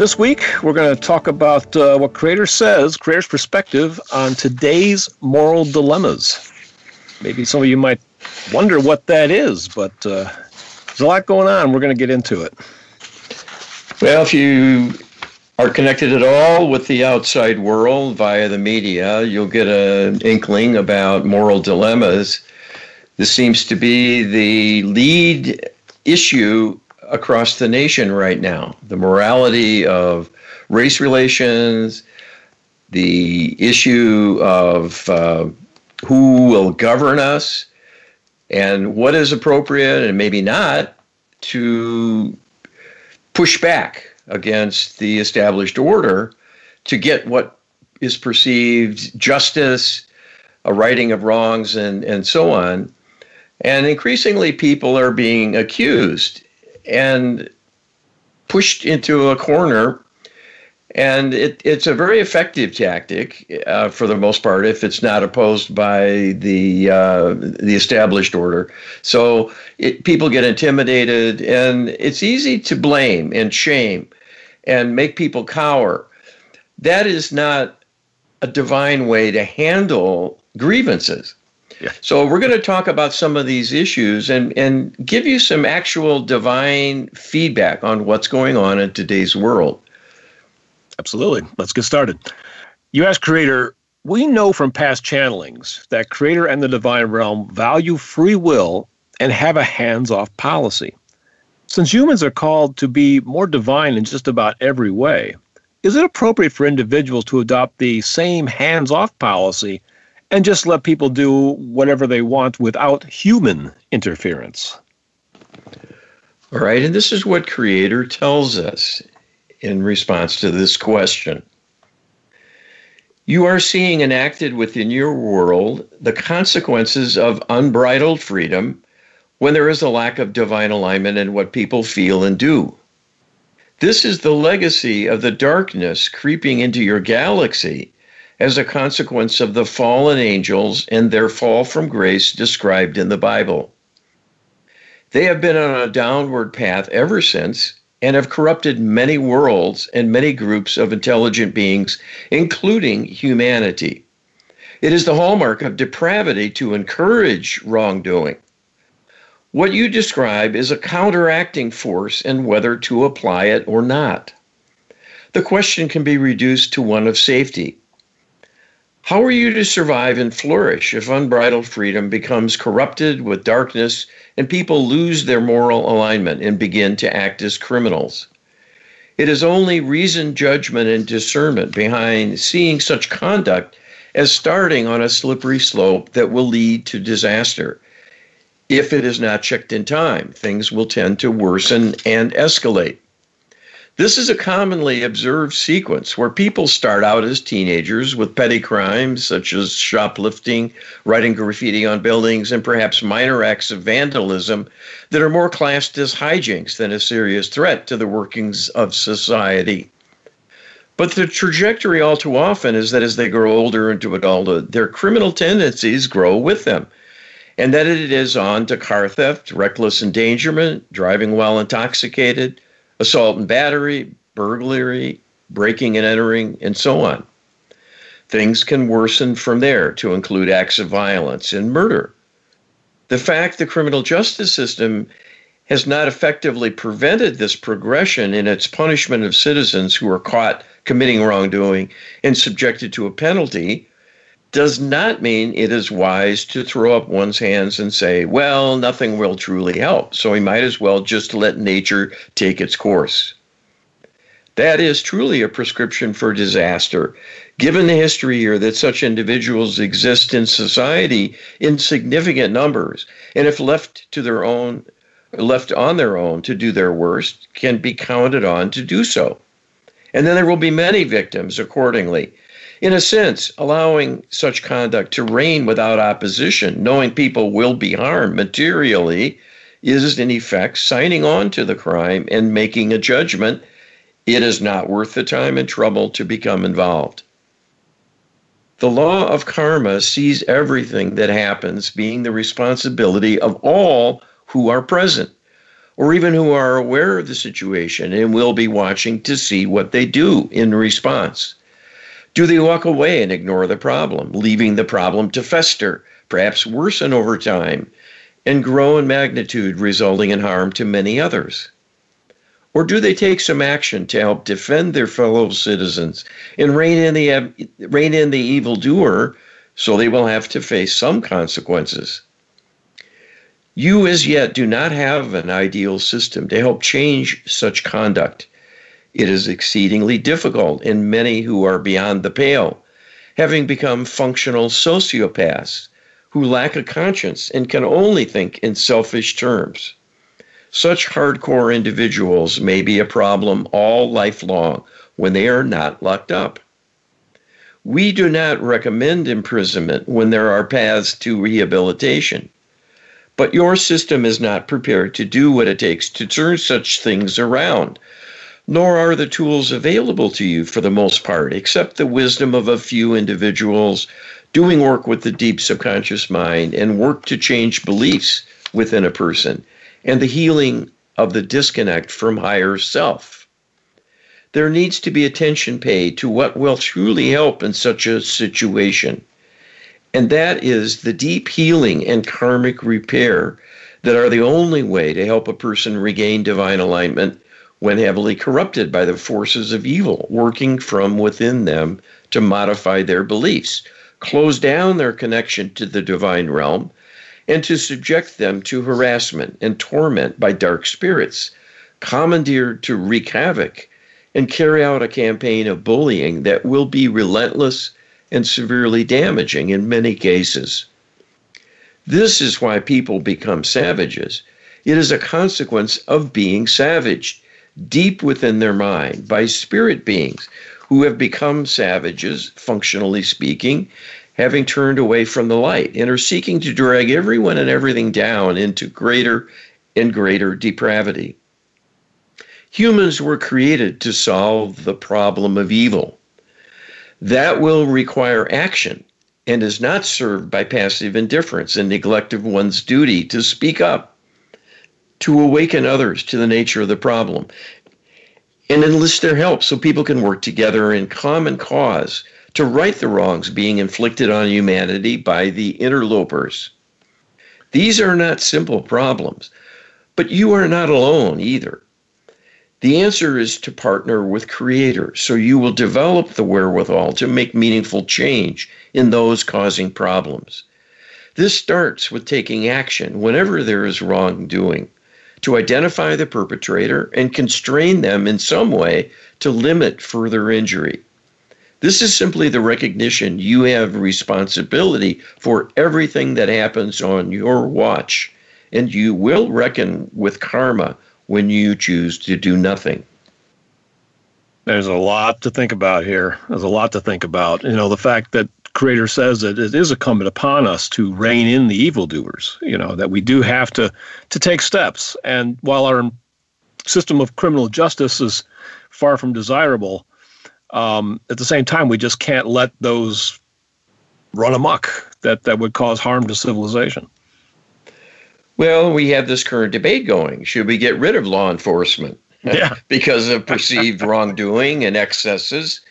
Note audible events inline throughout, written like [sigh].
This week, we're going to talk about uh, what Creator says, Creator's perspective on today's moral dilemmas. Maybe some of you might wonder what that is, but uh, there's a lot going on. We're going to get into it. Well, if you are connected at all with the outside world via the media, you'll get an inkling about moral dilemmas. This seems to be the lead issue across the nation right now. The morality of race relations, the issue of uh, who will govern us, and what is appropriate and maybe not to push back against the established order to get what is perceived justice, a righting of wrongs, and, and so on. And increasingly, people are being accused and pushed into a corner. And it, it's a very effective tactic uh, for the most part if it's not opposed by the uh, the established order. So it, people get intimidated, and it's easy to blame and shame and make people cower. That is not a divine way to handle grievances. Yeah. So we're going to talk about some of these issues and, and give you some actual divine feedback on what's going on in today's world. Absolutely. Let's get started. You ask Creator, we know from past channelings that Creator and the divine realm value free will and have a hands off policy. Since humans are called to be more divine in just about every way, is it appropriate for individuals to adopt the same hands off policy and just let people do whatever they want without human interference. All right, and this is what Creator tells us in response to this question. You are seeing enacted within your world the consequences of unbridled freedom when there is a lack of divine alignment in what people feel and do. This is the legacy of the darkness creeping into your galaxy as a consequence of the fallen angels and their fall from grace described in the Bible. They have been on a downward path ever since and have corrupted many worlds and many groups of intelligent beings, including humanity. It is the hallmark of depravity to encourage wrongdoing. What you describe is a counteracting force and whether to apply it or not. The question can be reduced to one of safety. How are you to survive and flourish if unbridled freedom becomes corrupted with darkness and people lose their moral alignment and begin to act as criminals? It is only reason, judgment, and discernment behind seeing such conduct as starting on a slippery slope that will lead to disaster. If it is not checked in time, things will tend to worsen and escalate. This is a commonly observed sequence where people start out as teenagers with petty crimes such as shoplifting, writing graffiti on buildings, and perhaps minor acts of vandalism that are more classed as hijinks than a serious threat to the workings of society. But the trajectory all too often is that as they grow older into adulthood, their criminal tendencies grow with them. And that it is on to car theft, reckless endangerment, driving while intoxicated, assault and battery, burglary, breaking and entering, and so on. Things can worsen from there to include acts of violence and murder. The fact the criminal justice system has not effectively prevented this progression in its punishment of citizens who are caught committing wrongdoing and subjected to a penalty does not mean it is wise to throw up one's hands and say, well, nothing will truly help. So we might as well just let nature take its course. That is truly a prescription for disaster, given the history here that such individuals exist in society in significant numbers, and if left to their own, left on their own to do their worst, can be counted on to do so. And then there will be many victims accordingly In a sense, allowing such conduct to reign without opposition, knowing people will be harmed materially, is in effect signing on to the crime and making a judgment it is not worth the time and trouble to become involved. The law of karma sees everything that happens being the responsibility of all who are present, or even who are aware of the situation and will be watching to see what they do in response. Do they walk away and ignore the problem, leaving the problem to fester, perhaps worsen over time, and grow in magnitude, resulting in harm to many others? Or do they take some action to help defend their fellow citizens and rein in the, rein in the evildoer so they will have to face some consequences? You as yet do not have an ideal system to help change such conduct. It is exceedingly difficult in many who are beyond the pale, having become functional sociopaths who lack a conscience and can only think in selfish terms. Such hardcore individuals may be a problem all life long when they are not locked up. We do not recommend imprisonment when there are paths to rehabilitation. But your system is not prepared to do what it takes to turn such things around, nor are the tools available to you for the most part, except the wisdom of a few individuals doing work with the deep subconscious mind and work to change beliefs within a person and the healing of the disconnect from higher self. There needs to be attention paid to what will truly help in such a situation. And that is the deep healing and karmic repair that are the only way to help a person regain divine alignment when heavily corrupted by the forces of evil working from within them to modify their beliefs, close down their connection to the divine realm, and to subject them to harassment and torment by dark spirits, commandeered to wreak havoc and carry out a campaign of bullying that will be relentless and severely damaging in many cases. This is why people become savages. It is a consequence of being savaged deep within their mind by spirit beings who have become savages, functionally speaking, having turned away from the light and are seeking to drag everyone and everything down into greater and greater depravity. Humans were created to solve the problem of evil. That will require action and is not served by passive indifference and neglect of one's duty to speak up, to awaken others to the nature of the problem, and enlist their help so people can work together in common cause to right the wrongs being inflicted on humanity by the interlopers. These are not simple problems, but you are not alone either. The answer is to partner with Creator so you will develop the wherewithal to make meaningful change in those causing problems. This starts with taking action whenever there is wrongdoing to identify the perpetrator and constrain them in some way to limit further injury. This is simply the recognition you have responsibility for everything that happens on your watch, and you will reckon with karma when you choose to do nothing. There's a lot to think about here. There's a lot to think about. You know, the fact that Creator says that it is incumbent upon us to rein in the evildoers. You know that we do have to to take steps. And while our system of criminal justice is far from desirable, um, at the same time, we just can't let those run amok that, that would cause harm to civilization. Well, we have this current debate going. Should we get rid of law enforcement? [laughs] Yeah. [laughs] because of perceived wrongdoing and excesses.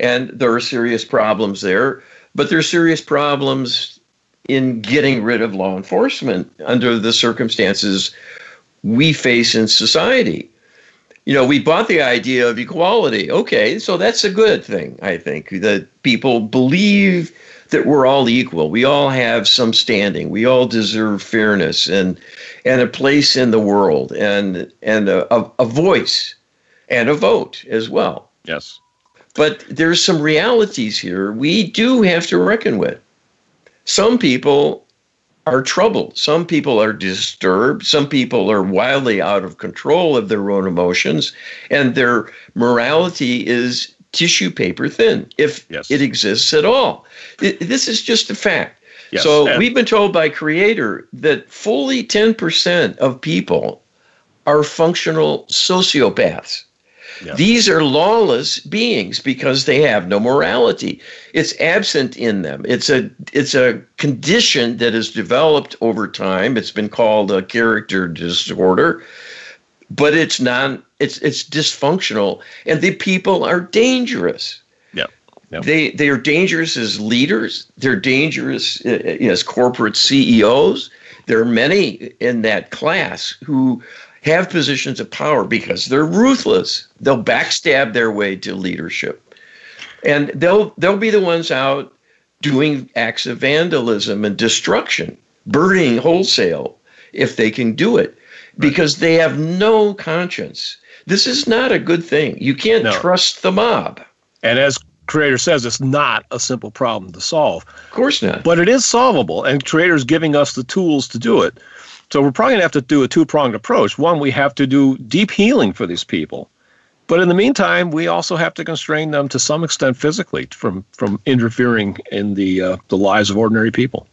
And there are serious problems there. But there are serious problems in getting rid of law enforcement under the circumstances we face in society you know, we bought the idea of equality. Okay, so that's a good thing, I think, that people believe that we're all equal. We all have some standing. We all deserve fairness and and a place in the world and and a, a, a voice and a vote as well. Yes. But there's some realities here we do have to reckon with. Some people are troubled. Some people are disturbed. Some people are wildly out of control of their own emotions, and their morality is tissue paper thin, if yes. it exists at all. This is just a fact. Yes. So and we've been told by Creator that fully 10% of people are functional sociopaths. These are lawless beings because they have no morality. It's absent in them. It's a it's a condition that has developed over time. It's been called a character disorder, but it's non it's it's dysfunctional and the people are dangerous. Yeah. They they are dangerous as leaders. They're dangerous uh, as corporate CEOs. There are many in that class who have positions of power because they're ruthless. They'll backstab their way to leadership. And they'll they'll be the ones out doing acts of vandalism and destruction, burning wholesale if they can do it because they have no conscience. This is not a good thing. You can't no. trust the mob. And as creator says it's not a simple problem to solve. Of course not. But it is solvable and creator's giving us the tools to do it. So we're probably going to have to do a two pronged approach. One, we have to do deep healing for these people. But in the meantime, we also have to constrain them to some extent physically from, from interfering in the, uh, the lives of ordinary people.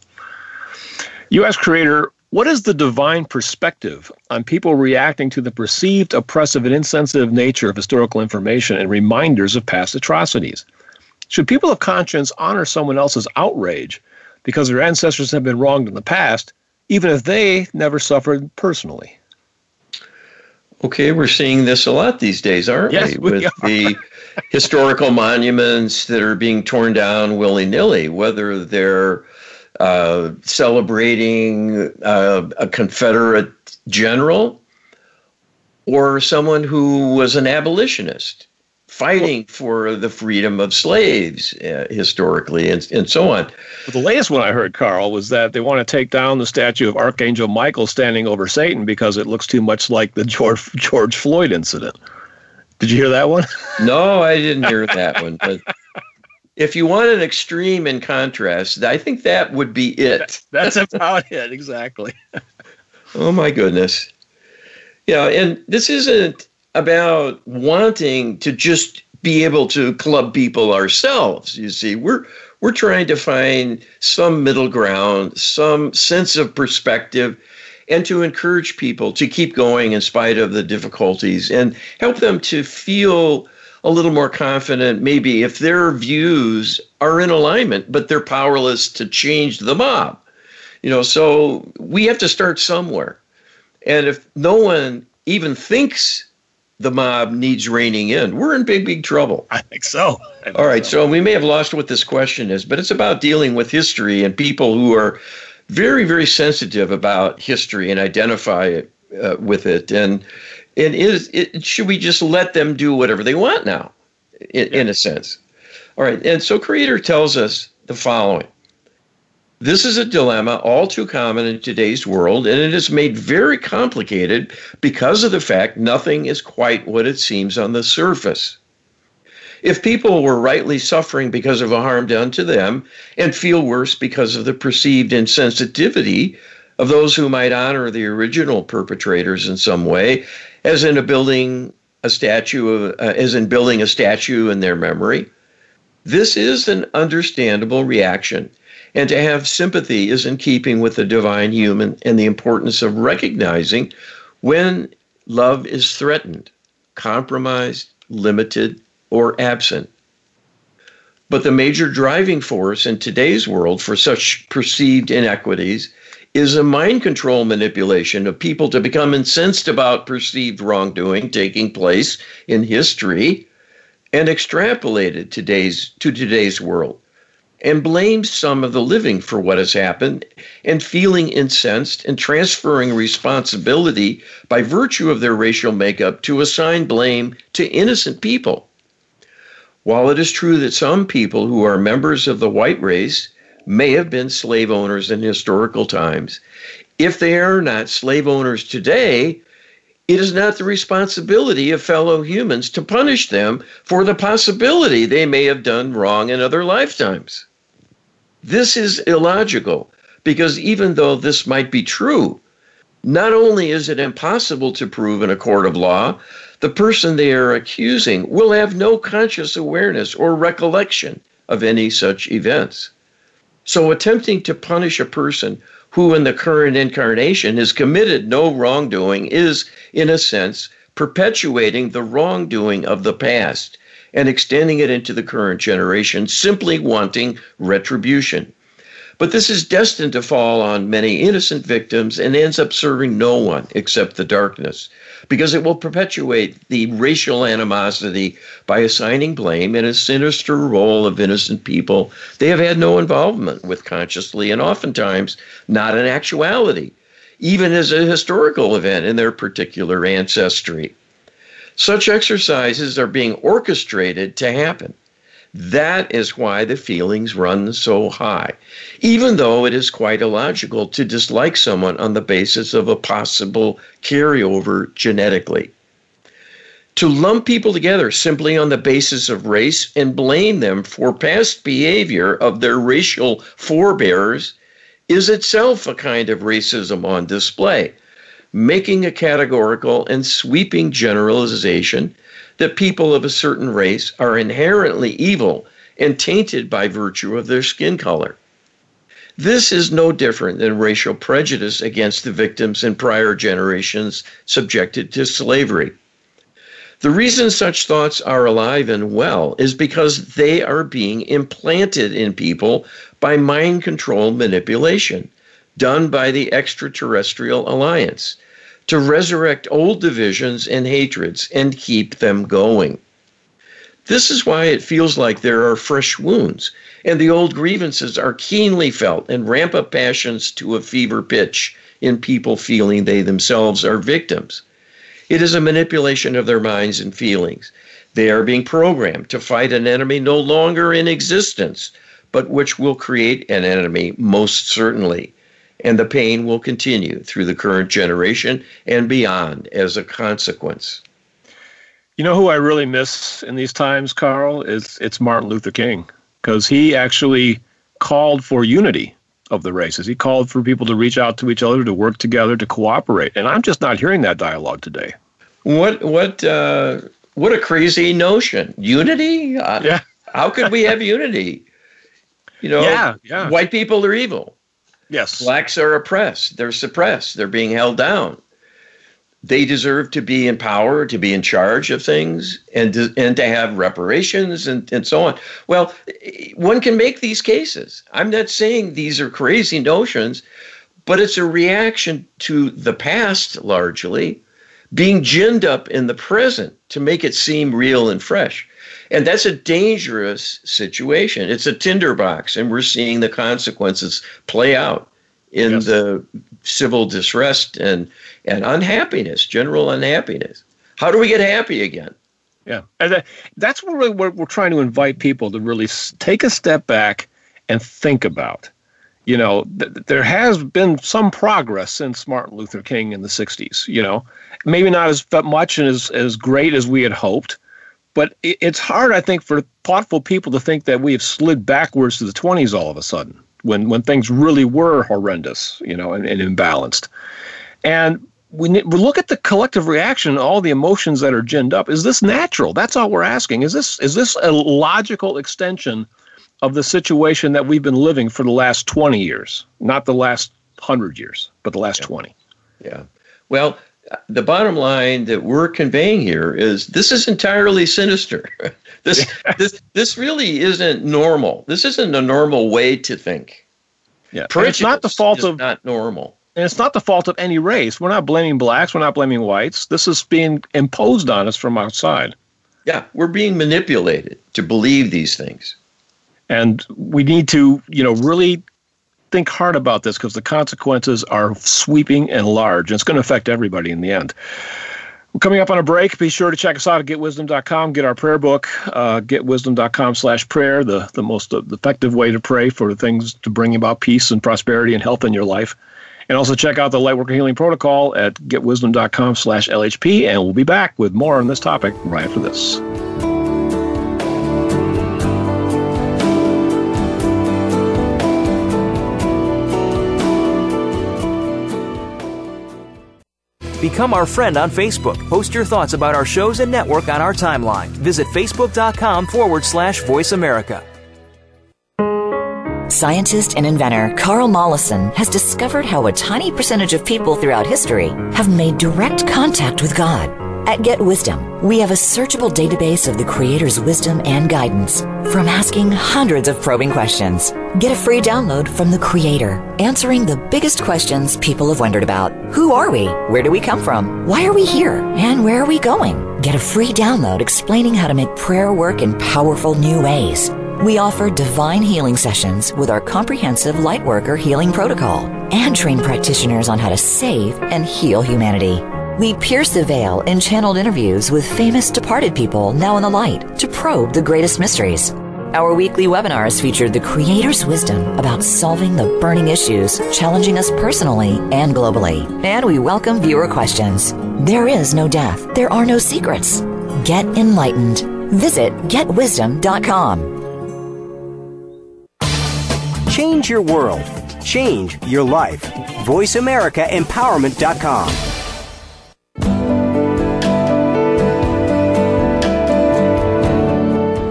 You U.S. Creator, what is the divine perspective on people reacting to the perceived oppressive and insensitive nature of historical information and reminders of past atrocities? Should people of conscience honor someone else's outrage because their ancestors have been wronged in the past, even if they never suffered personally. Okay, we're seeing this a lot these days, aren't yes, we? With the [laughs] historical monuments that are being torn down willy nilly, whether they're uh, celebrating uh, a Confederate general or someone who was an abolitionist fighting for the freedom of slaves uh, historically and, and so on. But the latest one I heard, Carl, was that they want to take down the statue of Archangel Michael standing over Satan because it looks too much like the George, George Floyd incident. Did you hear that one? [laughs] no, I didn't hear that one. But if you want an extreme in contrast, I think that would be it. That's about it, exactly. [laughs] oh, my goodness. Yeah, and this isn't about wanting to just be able to club people ourselves. You see, we're we're trying to find some middle ground, some sense of perspective, and to encourage people to keep going in spite of the difficulties and help them to feel a little more confident, maybe if their views are in alignment, but they're powerless to change the mob. You know, so we have to start somewhere. And if no one even thinks the mob needs reining in, we're in big, big trouble. I think so. I think All right. So. so we may have lost what this question is, but it's about dealing with history and people who are very, very sensitive about history and identify it, uh, with it. And and is it, should we just let them do whatever they want now, in, yeah. in a sense? All right. And so Creator tells us the following. This is a dilemma all too common in today's world, and it is made very complicated because of the fact nothing is quite what it seems on the surface. If people were rightly suffering because of a harm done to them and feel worse because of the perceived insensitivity of those who might honor the original perpetrators in some way, as in a building a statue uh, as in building a statue in their memory, this is an understandable reaction and to have sympathy is in keeping with the divine human and the importance of recognizing when love is threatened, compromised, limited, or absent. But the major driving force in today's world for such perceived inequities is a mind control manipulation of people to become incensed about perceived wrongdoing taking place in history and extrapolated today's to today's world and blame some of the living for what has happened and feeling incensed and transferring responsibility by virtue of their racial makeup to assign blame to innocent people. While it is true that some people who are members of the white race may have been slave owners in historical times, if they are not slave owners today, it is not the responsibility of fellow humans to punish them for the possibility they may have done wrong in other lifetimes. This is illogical because even though this might be true, not only is it impossible to prove in a court of law the person they are accusing will have no conscious awareness or recollection of any such events. So, attempting to punish a person who, in the current incarnation, has committed no wrongdoing is, in a sense, perpetuating the wrongdoing of the past and extending it into the current generation, simply wanting retribution. But this is destined to fall on many innocent victims and ends up serving no one except the darkness, because it will perpetuate the racial animosity by assigning blame in a sinister role of innocent people they have had no involvement with consciously and oftentimes not in actuality, even as a historical event in their particular ancestry. Such exercises are being orchestrated to happen. That is why the feelings run so high, even though it is quite illogical to dislike someone on the basis of a possible carryover genetically. To lump people together simply on the basis of race and blame them for past behavior of their racial forebears is itself a kind of racism on display, making a categorical and sweeping generalization that people of a certain race are inherently evil and tainted by virtue of their skin color. This is no different than racial prejudice against the victims in prior generations subjected to slavery. The reason such thoughts are alive and well is because they are being implanted in people by mind control manipulation done by the extraterrestrial alliance to resurrect old divisions and hatreds and keep them going. This is why it feels like there are fresh wounds, and the old grievances are keenly felt and ramp up passions to a fever pitch in people feeling they themselves are victims. It is a manipulation of their minds and feelings. They are being programmed to fight an enemy no longer in existence, but which will create an enemy most certainly and the pain will continue through the current generation and beyond as a consequence. You know who I really miss in these times, Carl? Is it's Martin Luther King because he actually called for unity of the races. He called for people to reach out to each other, to work together, to cooperate, and I'm just not hearing that dialogue today. What what uh, what a crazy notion! Unity? Uh, yeah. how could we have unity? You know, [laughs] yeah, yeah. white people are evil. Yes. Blacks are oppressed, they're suppressed, they're being held down. They deserve to be in power, to be in charge of things, and to, and to have reparations and, and so on. Well, one can make these cases. I'm not saying these are crazy notions, but it's a reaction to the past largely being ginned up in the present to make it seem real and fresh. And that's a dangerous situation. It's a tinderbox, and we're seeing the consequences play out in yes. the civil distress and, and unhappiness, general unhappiness. How do we get happy again? Yeah, and that's what we're, trying to invite people to really take a step back and think about. You know, th- there has been some progress since Martin Luther King in the '60s. You know, maybe not as much and as as great as we had hoped, but it's hard, I think, for thoughtful people to think that we have slid backwards to the 20s all of a sudden when, when things really were horrendous, you know, and, and imbalanced. And we, we look at the collective reaction, all the emotions that are ginned up. Is this natural? That's all we're asking. Is this is this a logical extension of the situation that we've been living for the last 20 years? Not the last 100 years, but the last yeah. 20. Yeah. Well, the bottom line that we're conveying here is this is entirely sinister. [laughs] this this this really isn't normal. This isn't a normal way to think. Yeah, it's not the fault of not normal. And it's not the fault of any race. We're not blaming blacks. We're not blaming whites. This is being imposed on us from outside. Yeah, we're being manipulated to believe these things. And we need to, you know, really think hard about this because the consequences are sweeping and large, and it's going to affect everybody in the end. We're coming up on a break. Be sure to check us out at getwisdom.com. Get our prayer book, uh, getwisdom.com slash prayer, the, the most effective way to pray for things to bring about peace and prosperity and health in your life. And also check out the Lightworker Healing Protocol at getwisdom.com slash LHP. And we'll be back with more on this topic right after this. Become our friend on Facebook. Post your thoughts about our shows and network on our timeline. Visit facebook.com forward slash voice America. Scientist and inventor Carl Mollison has discovered how a tiny percentage of people throughout history have made direct contact with God. At Get Wisdom, we have a searchable database of the Creator's wisdom and guidance from asking hundreds of probing questions. Get a free download from the Creator, answering the biggest questions people have wondered about. Who are we? Where do we come from? Why are we here? And where are we going? Get a free download explaining how to make prayer work in powerful new ways. We offer divine healing sessions with our comprehensive Lightworker healing protocol and train practitioners on how to save and heal humanity. We pierce the veil in channeled interviews with famous departed people now in the light to probe the greatest mysteries. Our weekly webinars featured the Creator's wisdom about solving the burning issues challenging us personally and globally. And we welcome viewer questions. There is no death. There are no secrets. Get enlightened. Visit getwisdom.com. Change your world. Change your life. VoiceAmericaEmpowerment.com.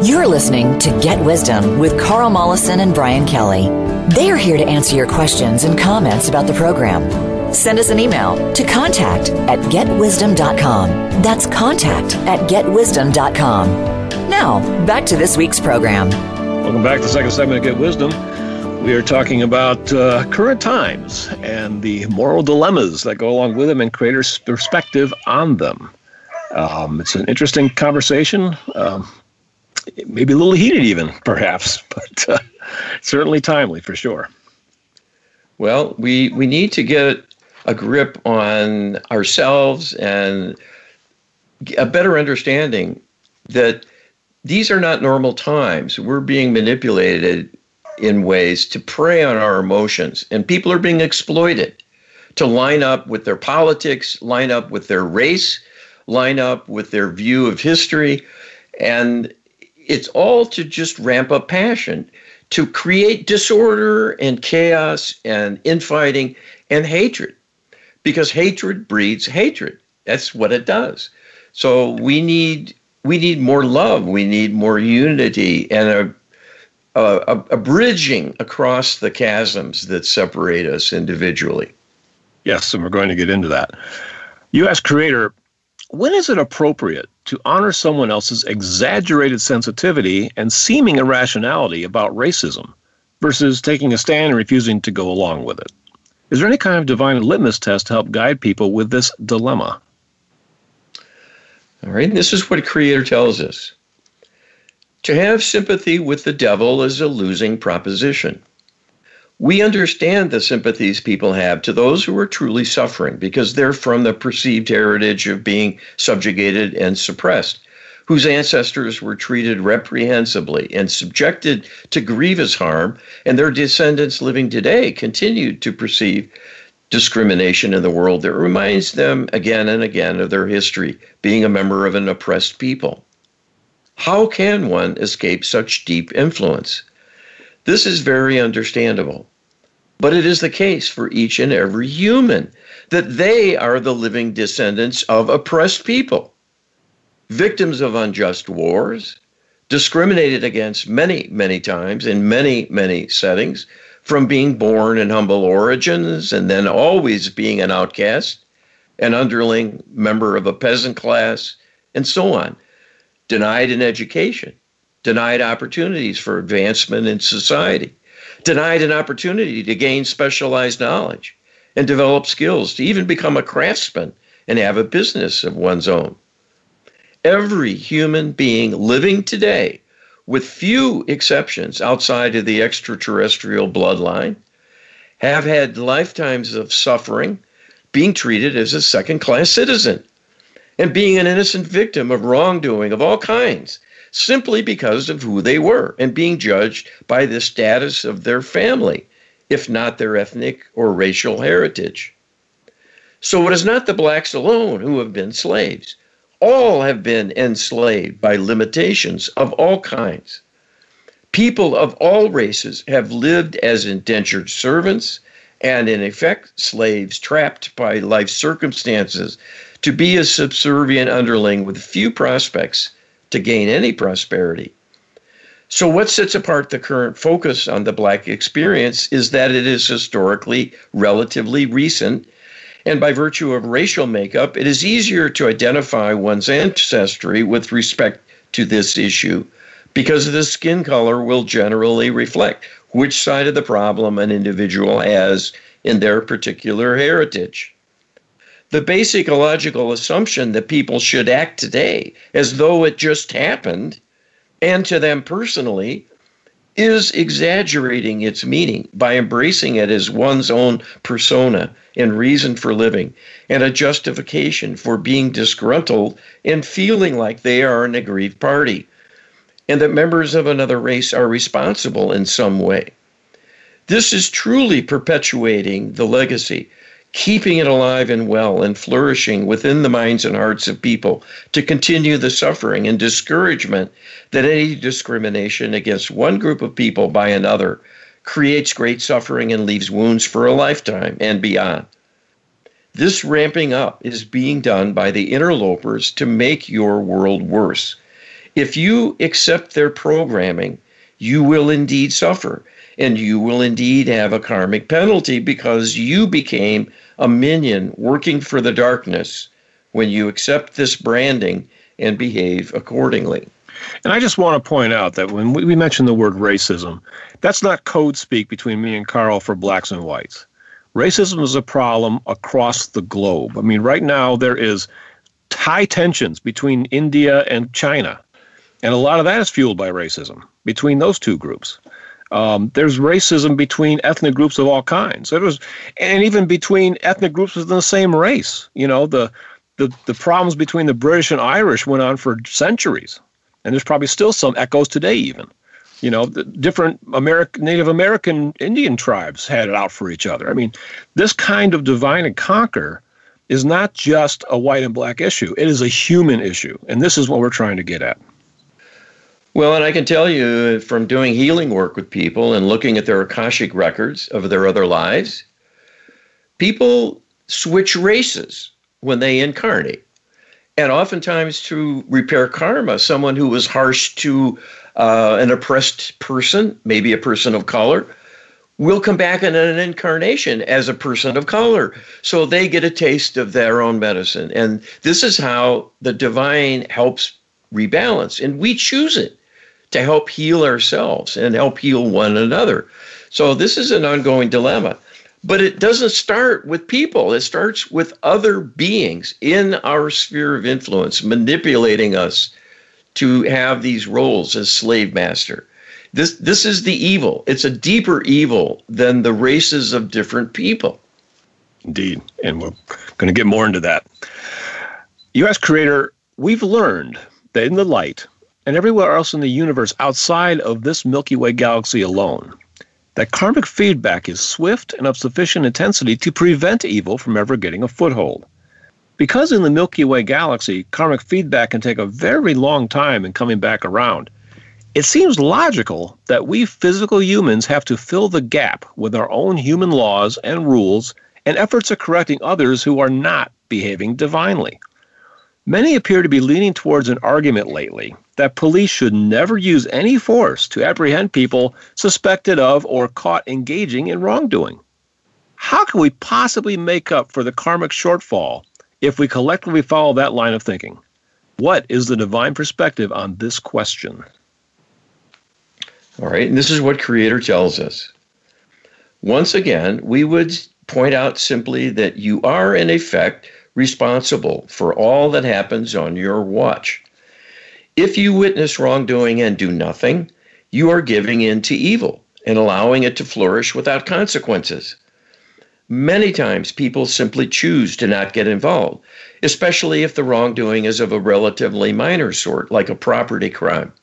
You're listening to Get Wisdom with Carl Mollison and Brian Kelly. They are here to answer your questions and comments about the program. Send us an email to contact at getwisdom.com. That's contact at getwisdom.com. Now, back to this week's program. Welcome back to the second segment of Get Wisdom. We are talking about uh, current times and the moral dilemmas that go along with them and creators' perspective on them. Um, it's an interesting conversation. Um, maybe a little heated, even perhaps, [laughs] but uh, certainly timely for sure. Well, we we need to get a grip on ourselves and a better understanding that these are not normal times. We're being manipulated in ways to prey on our emotions, and people are being exploited to line up with their politics, line up with their race, line up with their view of history, and it's all to just ramp up passion, to create disorder and chaos and infighting and hatred, because hatred breeds hatred. That's what it does. So we need we need more love. We need more unity and a a, a, bridging across the chasms that separate us individually. Yes, and we're going to get into that. You ask Creator, when is it appropriate to honor someone else's exaggerated sensitivity and seeming irrationality about racism versus taking a stand and refusing to go along with it? Is there any kind of divine litmus test to help guide people with this dilemma? All right, this is what Creator tells us. To have sympathy with the devil is a losing proposition. We understand the sympathies people have to those who are truly suffering because they're from the perceived heritage of being subjugated and suppressed, whose ancestors were treated reprehensibly and subjected to grievous harm, and their descendants living today continue to perceive discrimination in the world that reminds them again and again of their history, being a member of an oppressed people. How can one escape such deep influence? This is very understandable. But it is the case for each and every human that they are the living descendants of oppressed people, victims of unjust wars, discriminated against many, many times in many, many settings, from being born in humble origins and then always being an outcast, an underling member of a peasant class, and so on denied an education, denied opportunities for advancement in society, denied an opportunity to gain specialized knowledge and develop skills to even become a craftsman and have a business of one's own. Every human being living today, with few exceptions outside of the extraterrestrial bloodline, have had lifetimes of suffering, being treated as a second class citizen and being an innocent victim of wrongdoing of all kinds simply because of who they were and being judged by the status of their family, if not their ethnic or racial heritage. So it is not the blacks alone who have been slaves. All have been enslaved by limitations of all kinds. People of all races have lived as indentured servants, and in effect, slaves trapped by life circumstances to be a subservient underling with few prospects to gain any prosperity. So, what sets apart the current focus on the Black experience is that it is historically relatively recent, and by virtue of racial makeup, it is easier to identify one's ancestry with respect to this issue because the skin color will generally reflect which side of the problem an individual has in their particular heritage. The basic illogical assumption that people should act today as though it just happened and to them personally is exaggerating its meaning by embracing it as one's own persona and reason for living and a justification for being disgruntled and feeling like they are an aggrieved party and that members of another race are responsible in some way. This is truly perpetuating the legacy keeping it alive and well and flourishing within the minds and hearts of people to continue the suffering and discouragement that any discrimination against one group of people by another creates great suffering and leaves wounds for a lifetime and beyond. This ramping up is being done by the interlopers to make your world worse. If you accept their programming, you will indeed suffer and you will indeed have a karmic penalty because you became a minion working for the darkness when you accept this branding and behave accordingly. And I just want to point out that when we mention the word racism, that's not code speak between me and Carl for blacks and whites. Racism is a problem across the globe. I mean, right now there is high tensions between India and China. And a lot of that is fueled by racism between those two groups. Um, there's racism between ethnic groups of all kinds. It was, and even between ethnic groups within the same race. You know, the, the the problems between the British and Irish went on for centuries, and there's probably still some echoes today. Even, you know, the different American Native American Indian tribes had it out for each other. I mean, this kind of divine and conquer is not just a white and black issue; it is a human issue, and this is what we're trying to get at. Well, and I can tell you from doing healing work with people and looking at their Akashic records of their other lives, people switch races when they incarnate. And oftentimes, to repair karma, someone who was harsh to uh, an oppressed person, maybe a person of color, will come back in an incarnation as a person of color. So they get a taste of their own medicine. And this is how the divine helps rebalance. And we choose it to help heal ourselves and help heal one another. So this is an ongoing dilemma. But it doesn't start with people. It starts with other beings in our sphere of influence manipulating us to have these roles as slave master. This this is the evil. It's a deeper evil than the races of different people. Indeed. And we're going to get more into that. US creator, we've learned that in the light, and everywhere else in the universe outside of this Milky Way galaxy alone. That karmic feedback is swift and of sufficient intensity to prevent evil from ever getting a foothold. Because in the Milky Way galaxy, karmic feedback can take a very long time in coming back around, it seems logical that we physical humans have to fill the gap with our own human laws and rules and efforts of correcting others who are not behaving divinely. Many appear to be leaning towards an argument lately that police should never use any force to apprehend people suspected of or caught engaging in wrongdoing. How can we possibly make up for the karmic shortfall if we collectively follow that line of thinking? What is the divine perspective on this question? All right, and this is what Creator tells us. Once again, we would point out simply that you are, in effect, responsible for all that happens on your watch. If you witness wrongdoing and do nothing, you are giving in to evil and allowing it to flourish without consequences. Many times people simply choose to not get involved, especially if the wrongdoing is of a relatively minor sort, like a property crime.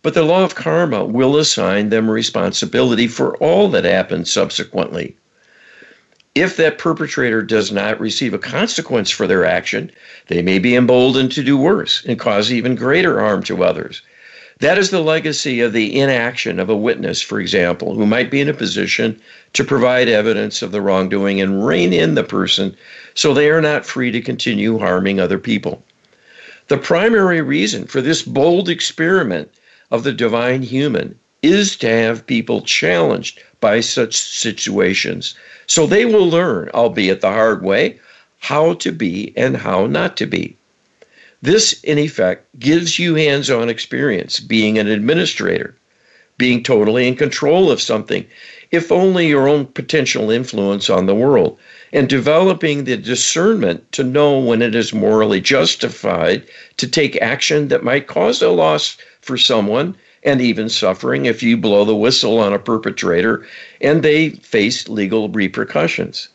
But the law of karma will assign them responsibility for all that happens subsequently if that perpetrator does not receive a consequence for their action, they may be emboldened to do worse and cause even greater harm to others. That is the legacy of the inaction of a witness, for example, who might be in a position to provide evidence of the wrongdoing and rein in the person so they are not free to continue harming other people. The primary reason for this bold experiment of the divine human is to have people challenged by such situations so they will learn, albeit the hard way, how to be and how not to be. This, in effect, gives you hands on experience being an administrator, being totally in control of something, if only your own potential influence on the world, and developing the discernment to know when it is morally justified to take action that might cause a loss for someone and even suffering if you blow the whistle on a perpetrator and they face legal repercussions.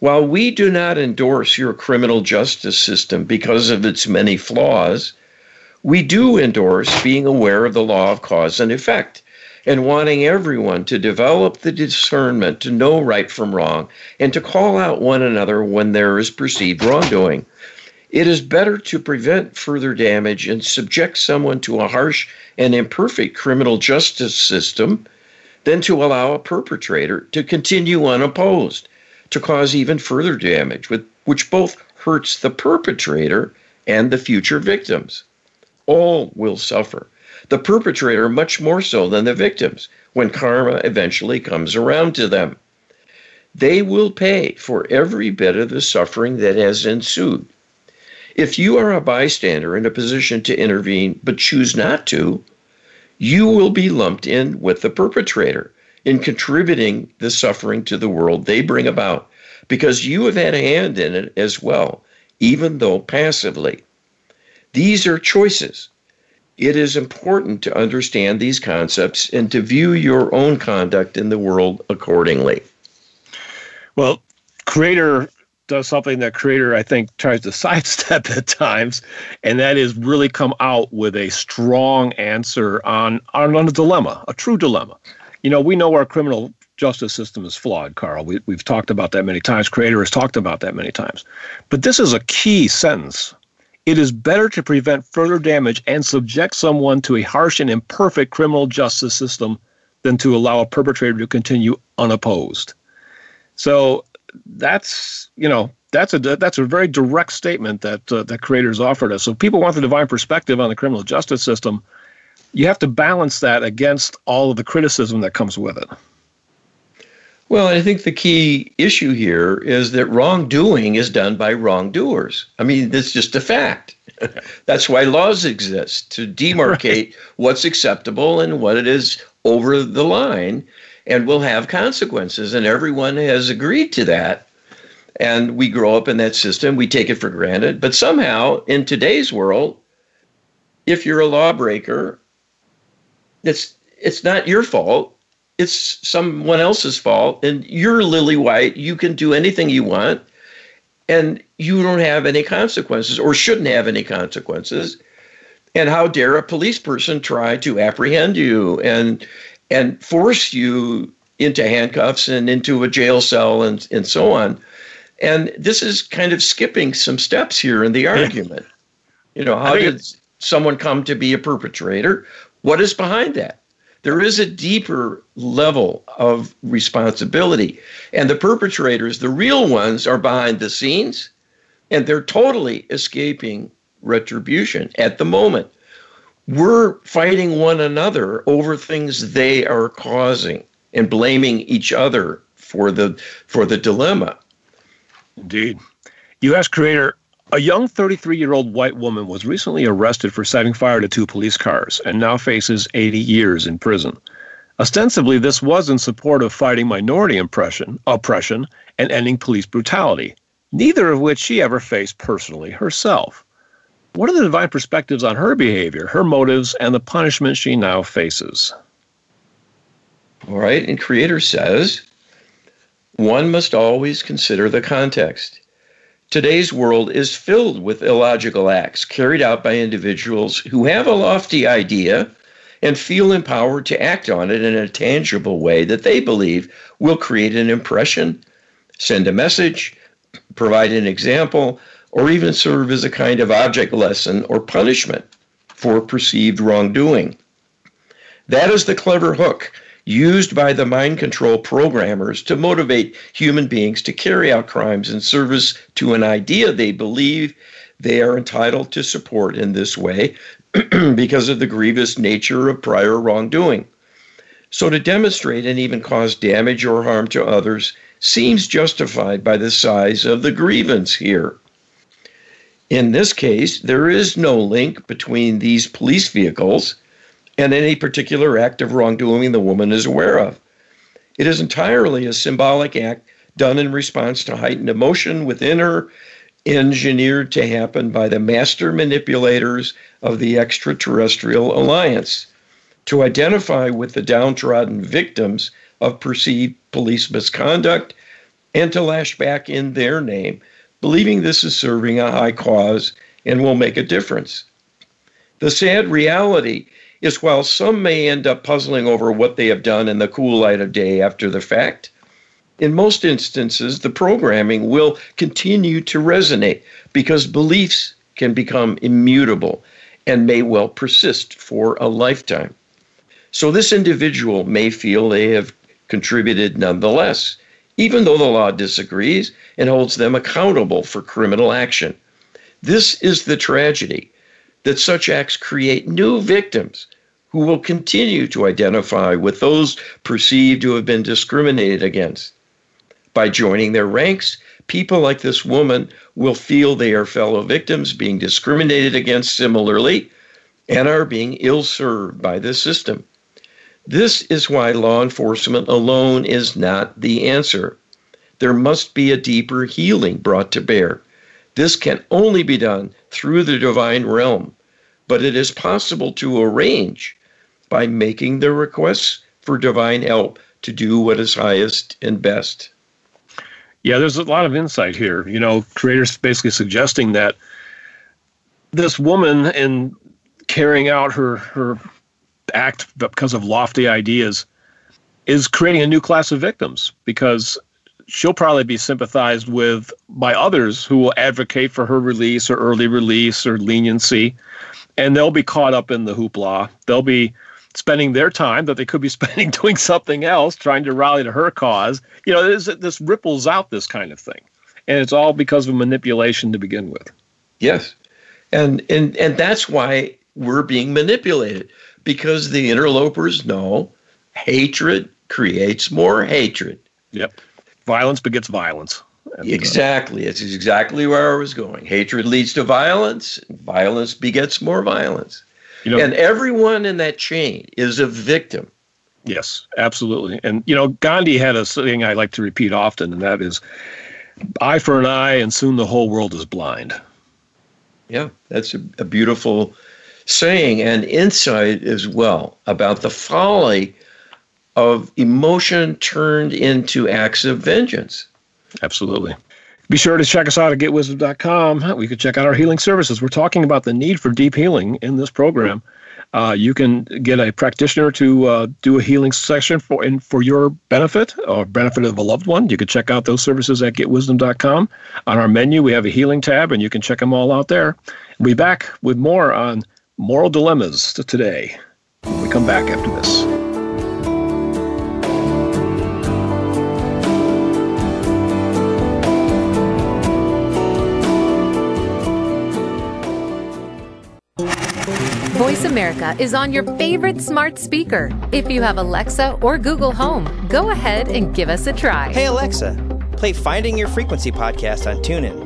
While we do not endorse your criminal justice system because of its many flaws, we do endorse being aware of the law of cause and effect and wanting everyone to develop the discernment to know right from wrong and to call out one another when there is perceived wrongdoing. It is better to prevent further damage and subject someone to a harsh and imperfect criminal justice system than to allow a perpetrator to continue unopposed to cause even further damage, which both hurts the perpetrator and the future victims. All will suffer. The perpetrator much more so than the victims when karma eventually comes around to them. They will pay for every bit of the suffering that has ensued. If you are a bystander in a position to intervene but choose not to, you will be lumped in with the perpetrator in contributing the suffering to the world they bring about because you have had a hand in it as well, even though passively. These are choices. It is important to understand these concepts and to view your own conduct in the world accordingly. Well, Creator does something that Creator, I think, tries to [laughs] sidestep at times, and that is really come out with a strong answer on, on, on a dilemma, a true dilemma you know, we know our criminal justice system is flawed, Carl. We, we've talked about that many times. Creator has talked about that many times. But this is a key sentence. It is better to prevent further damage and subject someone to a harsh and imperfect criminal justice system than to allow a perpetrator to continue unopposed. So that's, you know, that's a that's a very direct statement that uh, that creators offered us. So people want the divine perspective on the criminal justice system you have to balance that against all of the criticism that comes with it. Well, I think the key issue here is that wrongdoing is done by wrongdoers. I mean, that's just a fact. [laughs] That's why laws exist to demarcate [laughs] right. what's acceptable and what it is over the line and will have consequences. And everyone has agreed to that. And we grow up in that system, we take it for granted. But somehow, in today's world, if you're a lawbreaker it's it's not your fault. It's someone else's fault. And you're lily white. You can do anything you want. And you don't have any consequences or shouldn't have any consequences. And how dare a police person try to apprehend you and and force you into handcuffs and into a jail cell and, and so on. And this is kind of skipping some steps here in the argument. You know, how did someone come to be a perpetrator? What is behind that? There is a deeper level of responsibility. And the perpetrators, the real ones, are behind the scenes and they're totally escaping retribution at the moment. We're fighting one another over things they are causing and blaming each other for the for the dilemma. Indeed. US creator a young 33 year old white woman was recently arrested for setting fire to two police cars and now faces 80 years in prison. Ostensibly, this was in support of fighting minority oppression, oppression and ending police brutality, neither of which she ever faced personally herself. What are the divine perspectives on her behavior, her motives, and the punishment she now faces? All right, and Creator says one must always consider the context. Today's world is filled with illogical acts carried out by individuals who have a lofty idea and feel empowered to act on it in a tangible way that they believe will create an impression, send a message, provide an example, or even serve as a kind of object lesson or punishment. for perceived wrongdoing. That is the clever hook used by the mind control programmers to motivate human beings to carry out crimes in service to an idea they believe they are entitled to support in this way [clears throat] because of the grievous nature of prior wrongdoing. So, to demonstrate and even cause damage or harm to others seems justified by the size of the grievance here. In this case, there is no link between these police vehicles and any particular act of wrongdoing the woman is aware of. It is entirely a symbolic act done in response to heightened emotion within her, engineered to happen by the master manipulators of the extraterrestrial alliance to identify with the downtrodden victims of perceived police misconduct and to lash back in their name believing this is serving a high cause and will make a difference. The sad reality is while some may end up puzzling over what they have done in the cool light of day after the fact, in most instances, the programming will continue to resonate because beliefs can become immutable and may well persist for a lifetime. So, this individual may feel they have contributed nonetheless, even though the law disagrees and holds them accountable for criminal action. This is the tragedy that such acts create new victims who will continue to identify with those perceived to have been discriminated against. By joining their ranks, people like this woman will feel they are fellow victims being discriminated against similarly and are being ill served by the system. This is why law enforcement alone is not the answer. There must be a deeper healing brought to bear. This can only be done through the divine realm, but it is possible to arrange by making the requests for divine help to do what is highest and best. Yeah, there's a lot of insight here. You know, creators basically suggesting that this woman, in carrying out her her act because of lofty ideas is creating a new class of victims because she'll probably be sympathized with by others who will advocate for her release or early release or leniency. And they'll be caught up in the hoopla. They'll be spending their time that they could be [laughs] spending doing something else trying to rally to her cause. You know this, this ripples out this kind of thing. And it's all because of manipulation to begin with. Yes. And and and that's why we're being manipulated because the interlopers know hatred creates more hatred. Yep. Violence begets violence. And, uh, exactly. It's exactly where I was going. Hatred leads to violence, violence begets more violence. You know, and everyone in that chain is a victim. Yes, absolutely. And, you know, Gandhi had a saying I like to repeat often, and that is eye for an eye, and soon the whole world is blind. Yeah, that's a, a beautiful saying and insight as well about the folly of emotion turned into acts of vengeance. Absolutely. Be sure to check us out at getwisdom.com. We could check out our healing services. We're talking about the need for deep healing in this program. Uh, you can get a practitioner to uh, do a healing session for in, for your benefit or benefit of a loved one. You can check out those services at getwisdom.com. On our menu, we have a healing tab, and you can check them all out there. We'll be back with more on moral dilemmas to today. we come back after this. Voice America is on your favorite smart speaker. If you have Alexa or Google Home, go ahead and give us a try. Hey, Alexa, play Finding Your Frequency podcast on TuneIn.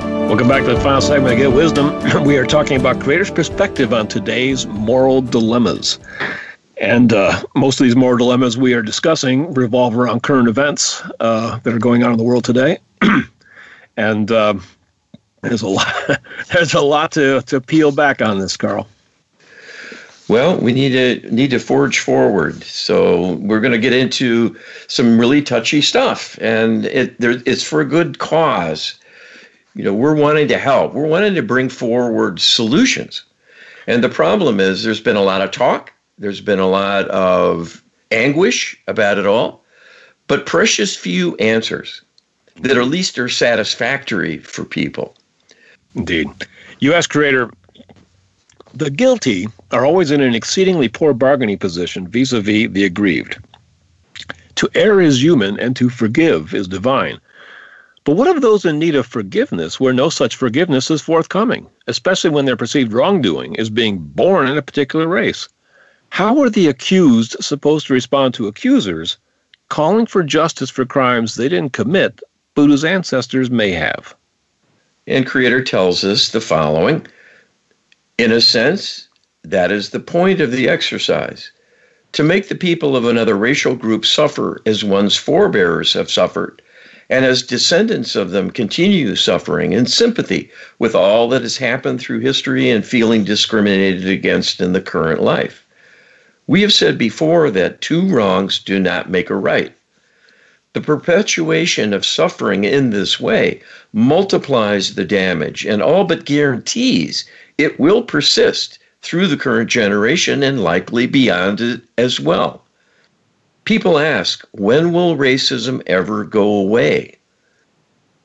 Welcome back to the final segment of Get Wisdom. [clears throat] we are talking about creators' perspective on today's moral dilemmas. And uh, most of these moral dilemmas we are discussing revolve around current events uh, that are going on in the world today. [clears throat] and uh, there's a lot, [laughs] there's a lot to, to peel back on this, Carl. Well, we need to need to forge forward. So we're going to get into some really touchy stuff, and it there, it's for a good cause. You know, we're wanting to help. We're wanting to bring forward solutions. And the problem is, there's been a lot of talk. There's been a lot of anguish about it all, but precious few answers that at least are satisfactory for people. Indeed. U.S. creator, the guilty are always in an exceedingly poor bargaining position vis a vis the aggrieved. To err is human, and to forgive is divine. But what of those in need of forgiveness where no such forgiveness is forthcoming, especially when their perceived wrongdoing is being born in a particular race? How are the accused supposed to respond to accusers calling for justice for crimes they didn't commit but whose ancestors may have? And Creator tells us the following In a sense, that is the point of the exercise to make the people of another racial group suffer as one's forebears have suffered, and as descendants of them continue suffering in sympathy with all that has happened through history and feeling discriminated against in the current life. We have said before that two wrongs do not make a right. The perpetuation of suffering in this way multiplies the damage and all but guarantees it will persist through the current generation and likely beyond it as well. People ask, when will racism ever go away?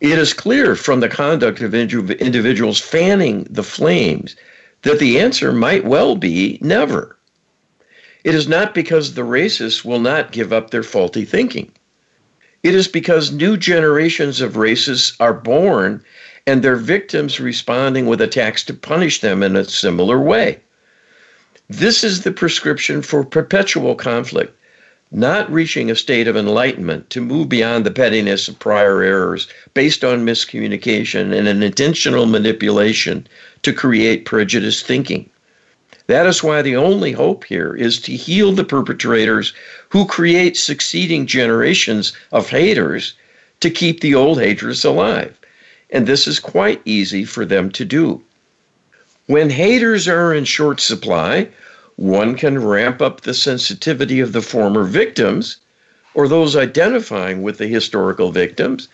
It is clear from the conduct of individuals fanning the flames that the answer might well be never. It is not because the racists will not give up their faulty thinking. It is because new generations of racists are born and their victims responding with attacks to punish them in a similar way. This is the prescription for perpetual conflict, not reaching a state of enlightenment to move beyond the pettiness of prior errors based on miscommunication and an intentional manipulation to create prejudiced thinking. That is why the only hope here is to heal the perpetrators who create succeeding generations of haters to keep the old haters alive. And this is quite easy for them to do. When haters are in short supply, one can ramp up the sensitivity of the former victims or those identifying with the historical victims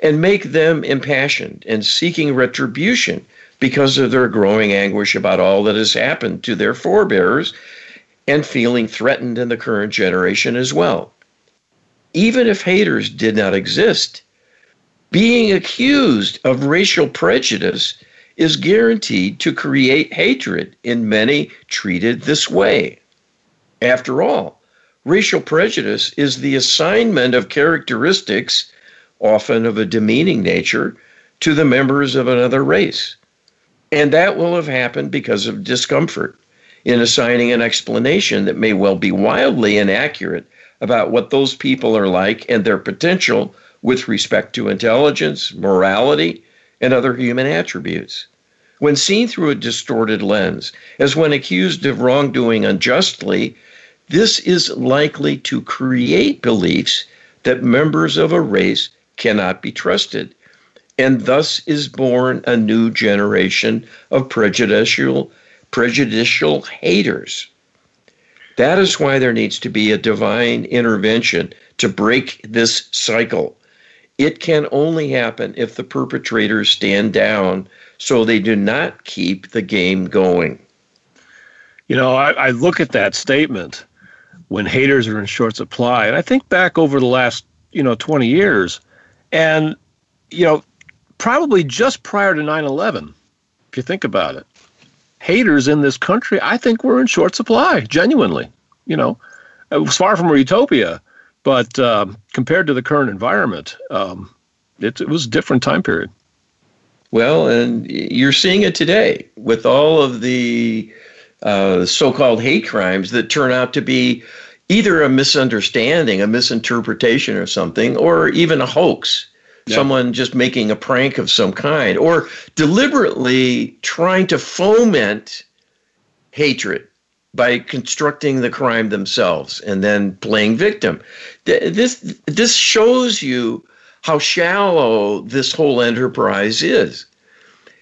and make them impassioned and seeking retribution because of their growing anguish about all that has happened to their forebears and feeling threatened in the current generation as well. Even if haters did not exist, being accused of racial prejudice is guaranteed to create hatred in many treated this way. After all, racial prejudice is the assignment of characteristics, often of a demeaning nature, to the members of another race. And that will have happened because of discomfort in assigning an explanation that may well be wildly inaccurate about what those people are like and their potential with respect to intelligence, morality, and other human attributes. When seen through a distorted lens, as when accused of wrongdoing unjustly, this is likely to create beliefs that members of a race cannot be trusted and thus is born a new generation of prejudicial prejudicial haters. That is why there needs to be a divine intervention to break this cycle. It can only happen if the perpetrators stand down so they do not keep the game going. You know, I, I look at that statement when haters are in short supply, and I think back over the last, you know, 20 years, and, you know, probably just prior to 9 11, if you think about it, haters in this country, I think we're in short supply, genuinely. You know, it was far from a utopia, but um, compared to the current environment, um, it, it was a different time period. Well, and you're seeing it today with all of the uh, so-called hate crimes that turn out to be either a misunderstanding, a misinterpretation or something, or even a hoax. Yeah. Someone just making a prank of some kind, or deliberately trying to foment hatred by constructing the crime themselves and then playing victim. This this shows you how shallow this whole enterprise is.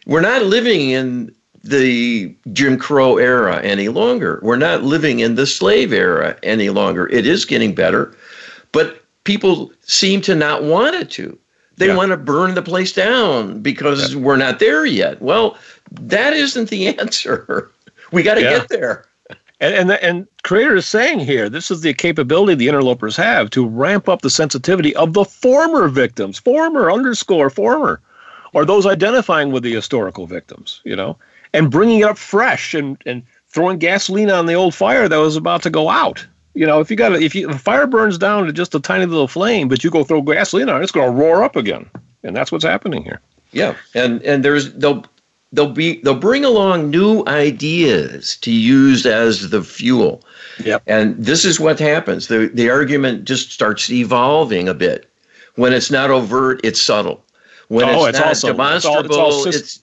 We're not living in the Jim Crow era any longer. We're not living in the slave era any longer. It is getting better, but people seem to not want it to. They yeah. want to burn the place down because yeah. we're not there yet. Well, that isn't the [laughs] answer. We got to yeah. get there. And, and and creator is saying here, this is the capability the interlopers have to ramp up the sensitivity of the former victims, former underscore former, or those identifying with the historical victims. You know, and bringing it up fresh and and throwing gasoline on the old fire that was about to go out. You know, if you got if you if fire burns down to just a tiny little flame, but you go throw gasoline on it, it's going to roar up again, and that's what's happening here. Yeah, and and there's they'll they'll be they'll bring along new ideas to use as the fuel. Yep. And this is what happens. The the argument just starts evolving a bit. When it's not overt, it's subtle. When oh, it's, it's, not also, demonstrable, it's, all, it's, it's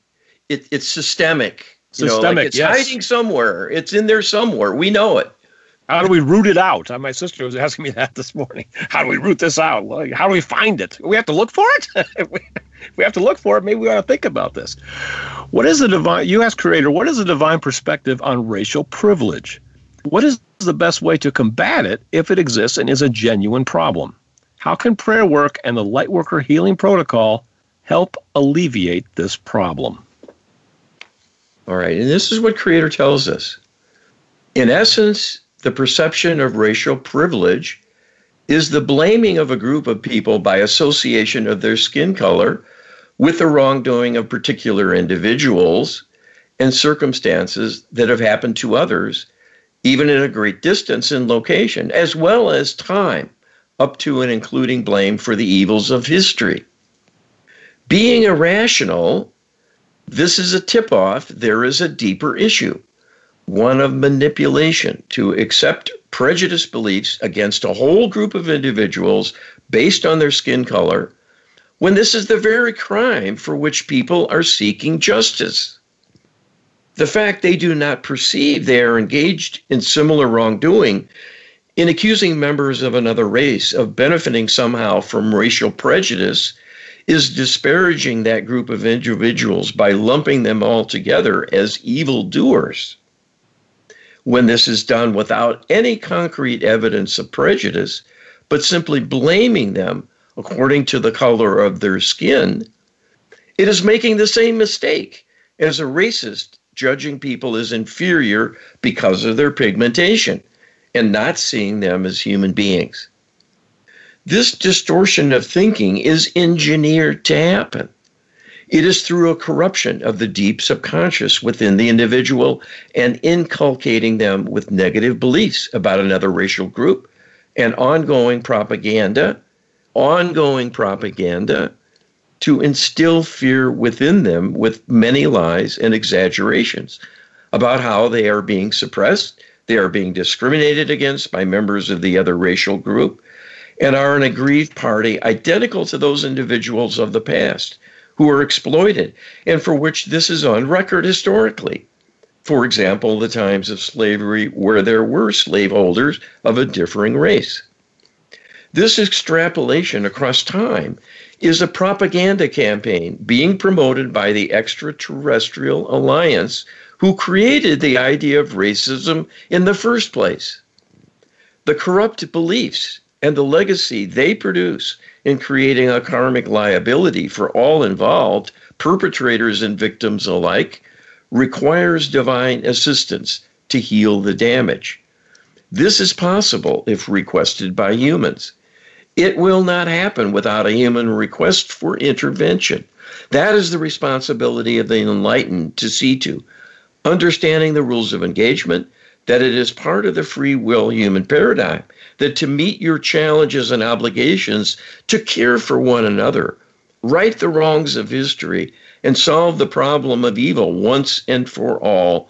it, it's systemic. Systemic. You know, like it's yes. hiding somewhere. It's in there somewhere. We know it. How do we root it out? Uh, my sister was asking me that this morning. How do we root this out? How do we find it? We have to look for it. [laughs] we have to look for it, maybe we ought to think about this. What is the divine? You ask Creator. What is the divine perspective on racial privilege? What is the best way to combat it if it exists and is a genuine problem? How can prayer work and the Lightworker Healing Protocol help alleviate this problem? All right, and this is what Creator tells us. In essence, the perception of racial privilege is the blaming of a group of people by association of their skin color with the wrongdoing of particular individuals and circumstances that have happened to others, even at a great distance in location, as well as time, up to and including blame for the evils of history. Being irrational this is a tip off. There is a deeper issue, one of manipulation to accept prejudiced beliefs against a whole group of individuals based on their skin color, when this is the very crime for which people are seeking justice. The fact they do not perceive they are engaged in similar wrongdoing in accusing members of another race of benefiting somehow from racial prejudice is disparaging that group of individuals by lumping them all together as evildoers. When this is done without any concrete evidence of prejudice, but simply blaming them according to the color of their skin, it is making the same mistake as a racist judging people as inferior because of their pigmentation and not seeing them as human beings. This distortion of thinking is engineered to happen. It is through a corruption of the deep subconscious within the individual and inculcating them with negative beliefs about another racial group and ongoing propaganda, ongoing propaganda to instill fear within them with many lies and exaggerations about how they are being suppressed, they are being discriminated against by members of the other racial group, and are an aggrieved party identical to those individuals of the past who were exploited and for which this is on record historically. For example, the times of slavery where there were slaveholders of a differing race. This extrapolation across time is a propaganda campaign being promoted by the Extraterrestrial Alliance, who created the idea of racism in the first place. The corrupt beliefs and the legacy they produce in creating a karmic liability for all involved, perpetrators and victims alike, requires divine assistance to heal the damage. This is possible if requested by humans. It will not happen without a human request for intervention. That is the responsibility of the enlightened to see to. Understanding the rules of engagement, that it is part of the free will human paradigm, that to meet your challenges and obligations, to care for one another, right the wrongs of history, and solve the problem of evil once and for all,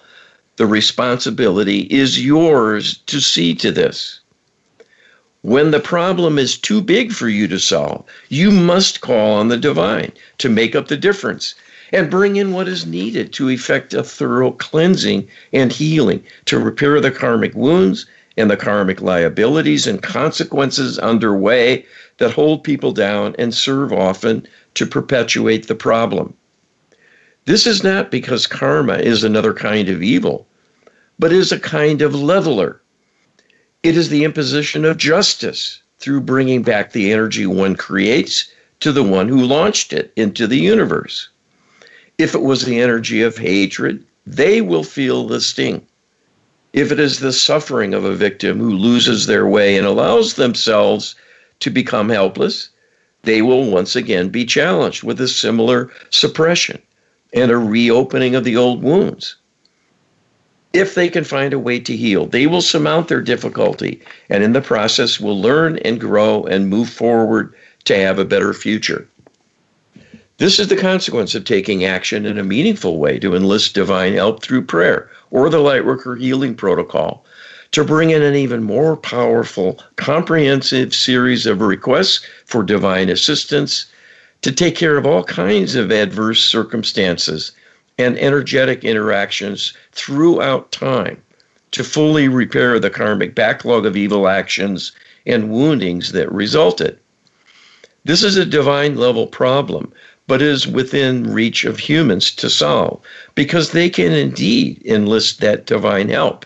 the responsibility is yours to see to this. When the problem is too big for you to solve, you must call on the divine to make up the difference and bring in what is needed to effect a thorough cleansing and healing to repair the karmic wounds and the karmic liabilities and consequences underway that hold people down and serve often to perpetuate the problem. This is not because karma is another kind of evil, but is a kind of leveler it is the imposition of justice through bringing back the energy one creates to the one who launched it into the universe. If it was the energy of hatred, they will feel the sting. If it is the suffering of a victim who loses their way and allows themselves to become helpless, they will once again be challenged with a similar suppression and a reopening of the old wounds if they can find a way to heal. They will surmount their difficulty and in the process will learn and grow and move forward to have a better future. This is the consequence of taking action in a meaningful way to enlist divine help through prayer or the Lightworker Healing Protocol to bring in an even more powerful, comprehensive series of requests for divine assistance to take care of all kinds of adverse circumstances and energetic interactions throughout time to fully repair the karmic backlog of evil actions and woundings that resulted. This is a divine level problem, but is within reach of humans to solve because they can indeed enlist that divine help.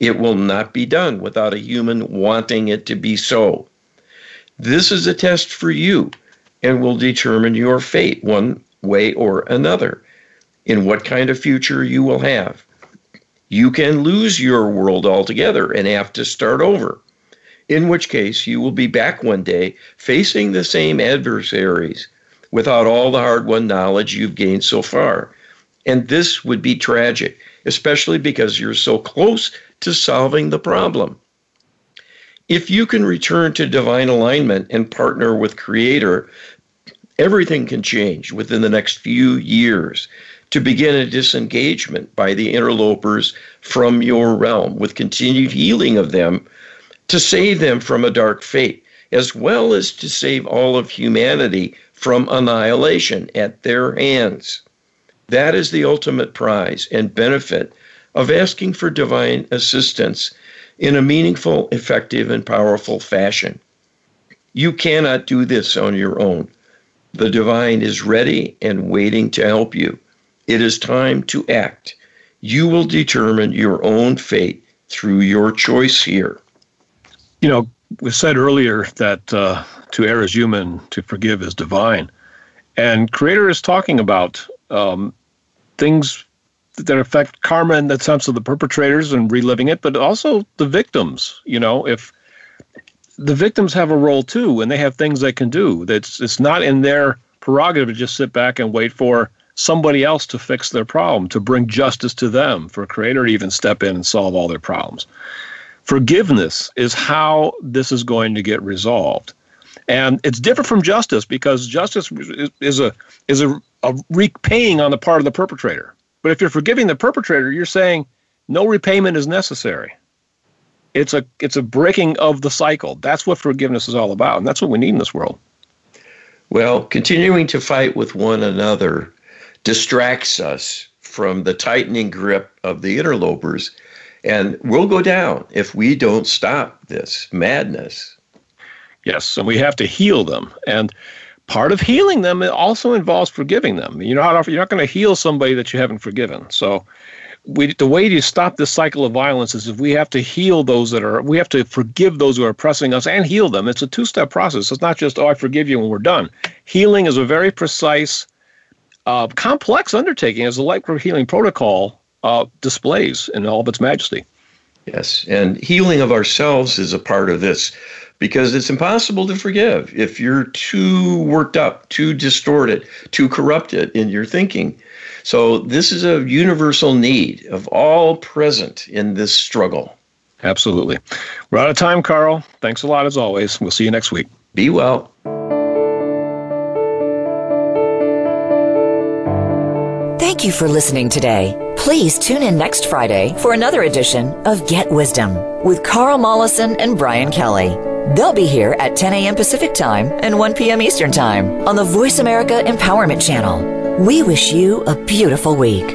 It will not be done without a human wanting it to be so. This is a test for you and will determine your fate one way or another in what kind of future you will have. You can lose your world altogether and have to start over, in which case you will be back one day facing the same adversaries without all the hard won knowledge you've gained so far. And this would be tragic, especially because you're so close to solving the problem. If you can return to divine alignment and partner with Creator, everything can change within the next few years to begin a disengagement by the interlopers from your realm with continued healing of them to save them from a dark fate, as well as to save all of humanity from annihilation at their hands. That is the ultimate prize and benefit of asking for divine assistance in a meaningful, effective, and powerful fashion. You cannot do this on your own. The divine is ready and waiting to help you. It is time to act. You will determine your own fate through your choice here. You know, we said earlier that uh, to err is human, to forgive is divine. And Creator is talking about um, things that affect karma in the sense of the perpetrators and reliving it, but also the victims. You know, if the victims have a role too, and they have things they can do. It's it's not in their prerogative to just sit back and wait for somebody else to fix their problem, to bring justice to them, for creator to even step in and solve all their problems. Forgiveness is how this is going to get resolved. And it's different from justice because justice is a is a, a repaying on the part of the perpetrator. But if you're forgiving the perpetrator, you're saying no repayment is necessary. It's a it's a breaking of the cycle. That's what forgiveness is all about, and that's what we need in this world. Well, continuing to fight with one another distracts us from the tightening grip of the interlopers. And we'll go down if we don't stop this madness. Yes, and we have to heal them. And part of healing them also involves forgiving them. You know, you're not going to heal somebody that you haven't forgiven. So we, the way to stop this cycle of violence is if we have to heal those that are, we have to forgive those who are oppressing us and heal them. It's a two step process. It's not just, oh, I forgive you and we're done. Healing is a very precise, uh, complex undertaking, as the Lightworker Healing Protocol uh, displays in all of its majesty. Yes, and healing of ourselves is a part of this because it's impossible to forgive if you're too worked up, too distorted, too corrupted in your thinking. So, this is a universal need of all present in this struggle. Absolutely. We're out of time, Carl. Thanks a lot as always. We'll see you next week. Be well. Thank you for listening today. Please tune in next Friday for another edition of Get Wisdom with Carl Mollison and Brian Kelly. They'll be here at 10 a.m. Pacific Time and 1 p.m. Eastern Time on the Voice America Empowerment Channel. We wish you a beautiful week.